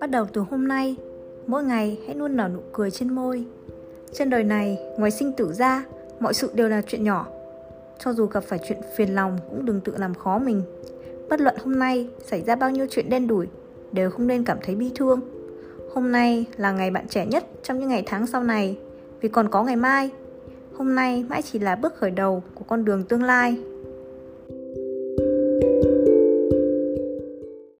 Bắt đầu từ hôm nay, mỗi ngày hãy luôn nở nụ cười trên môi. Trên đời này, ngoài sinh tử ra, mọi sự đều là chuyện nhỏ. Cho dù gặp phải chuyện phiền lòng cũng đừng tự làm khó mình. Bất luận hôm nay xảy ra bao nhiêu chuyện đen đủi, đều không nên cảm thấy bi thương. Hôm nay là ngày bạn trẻ nhất trong những ngày tháng sau này, vì còn có ngày mai. Hôm nay mãi chỉ là bước khởi đầu của con đường tương lai.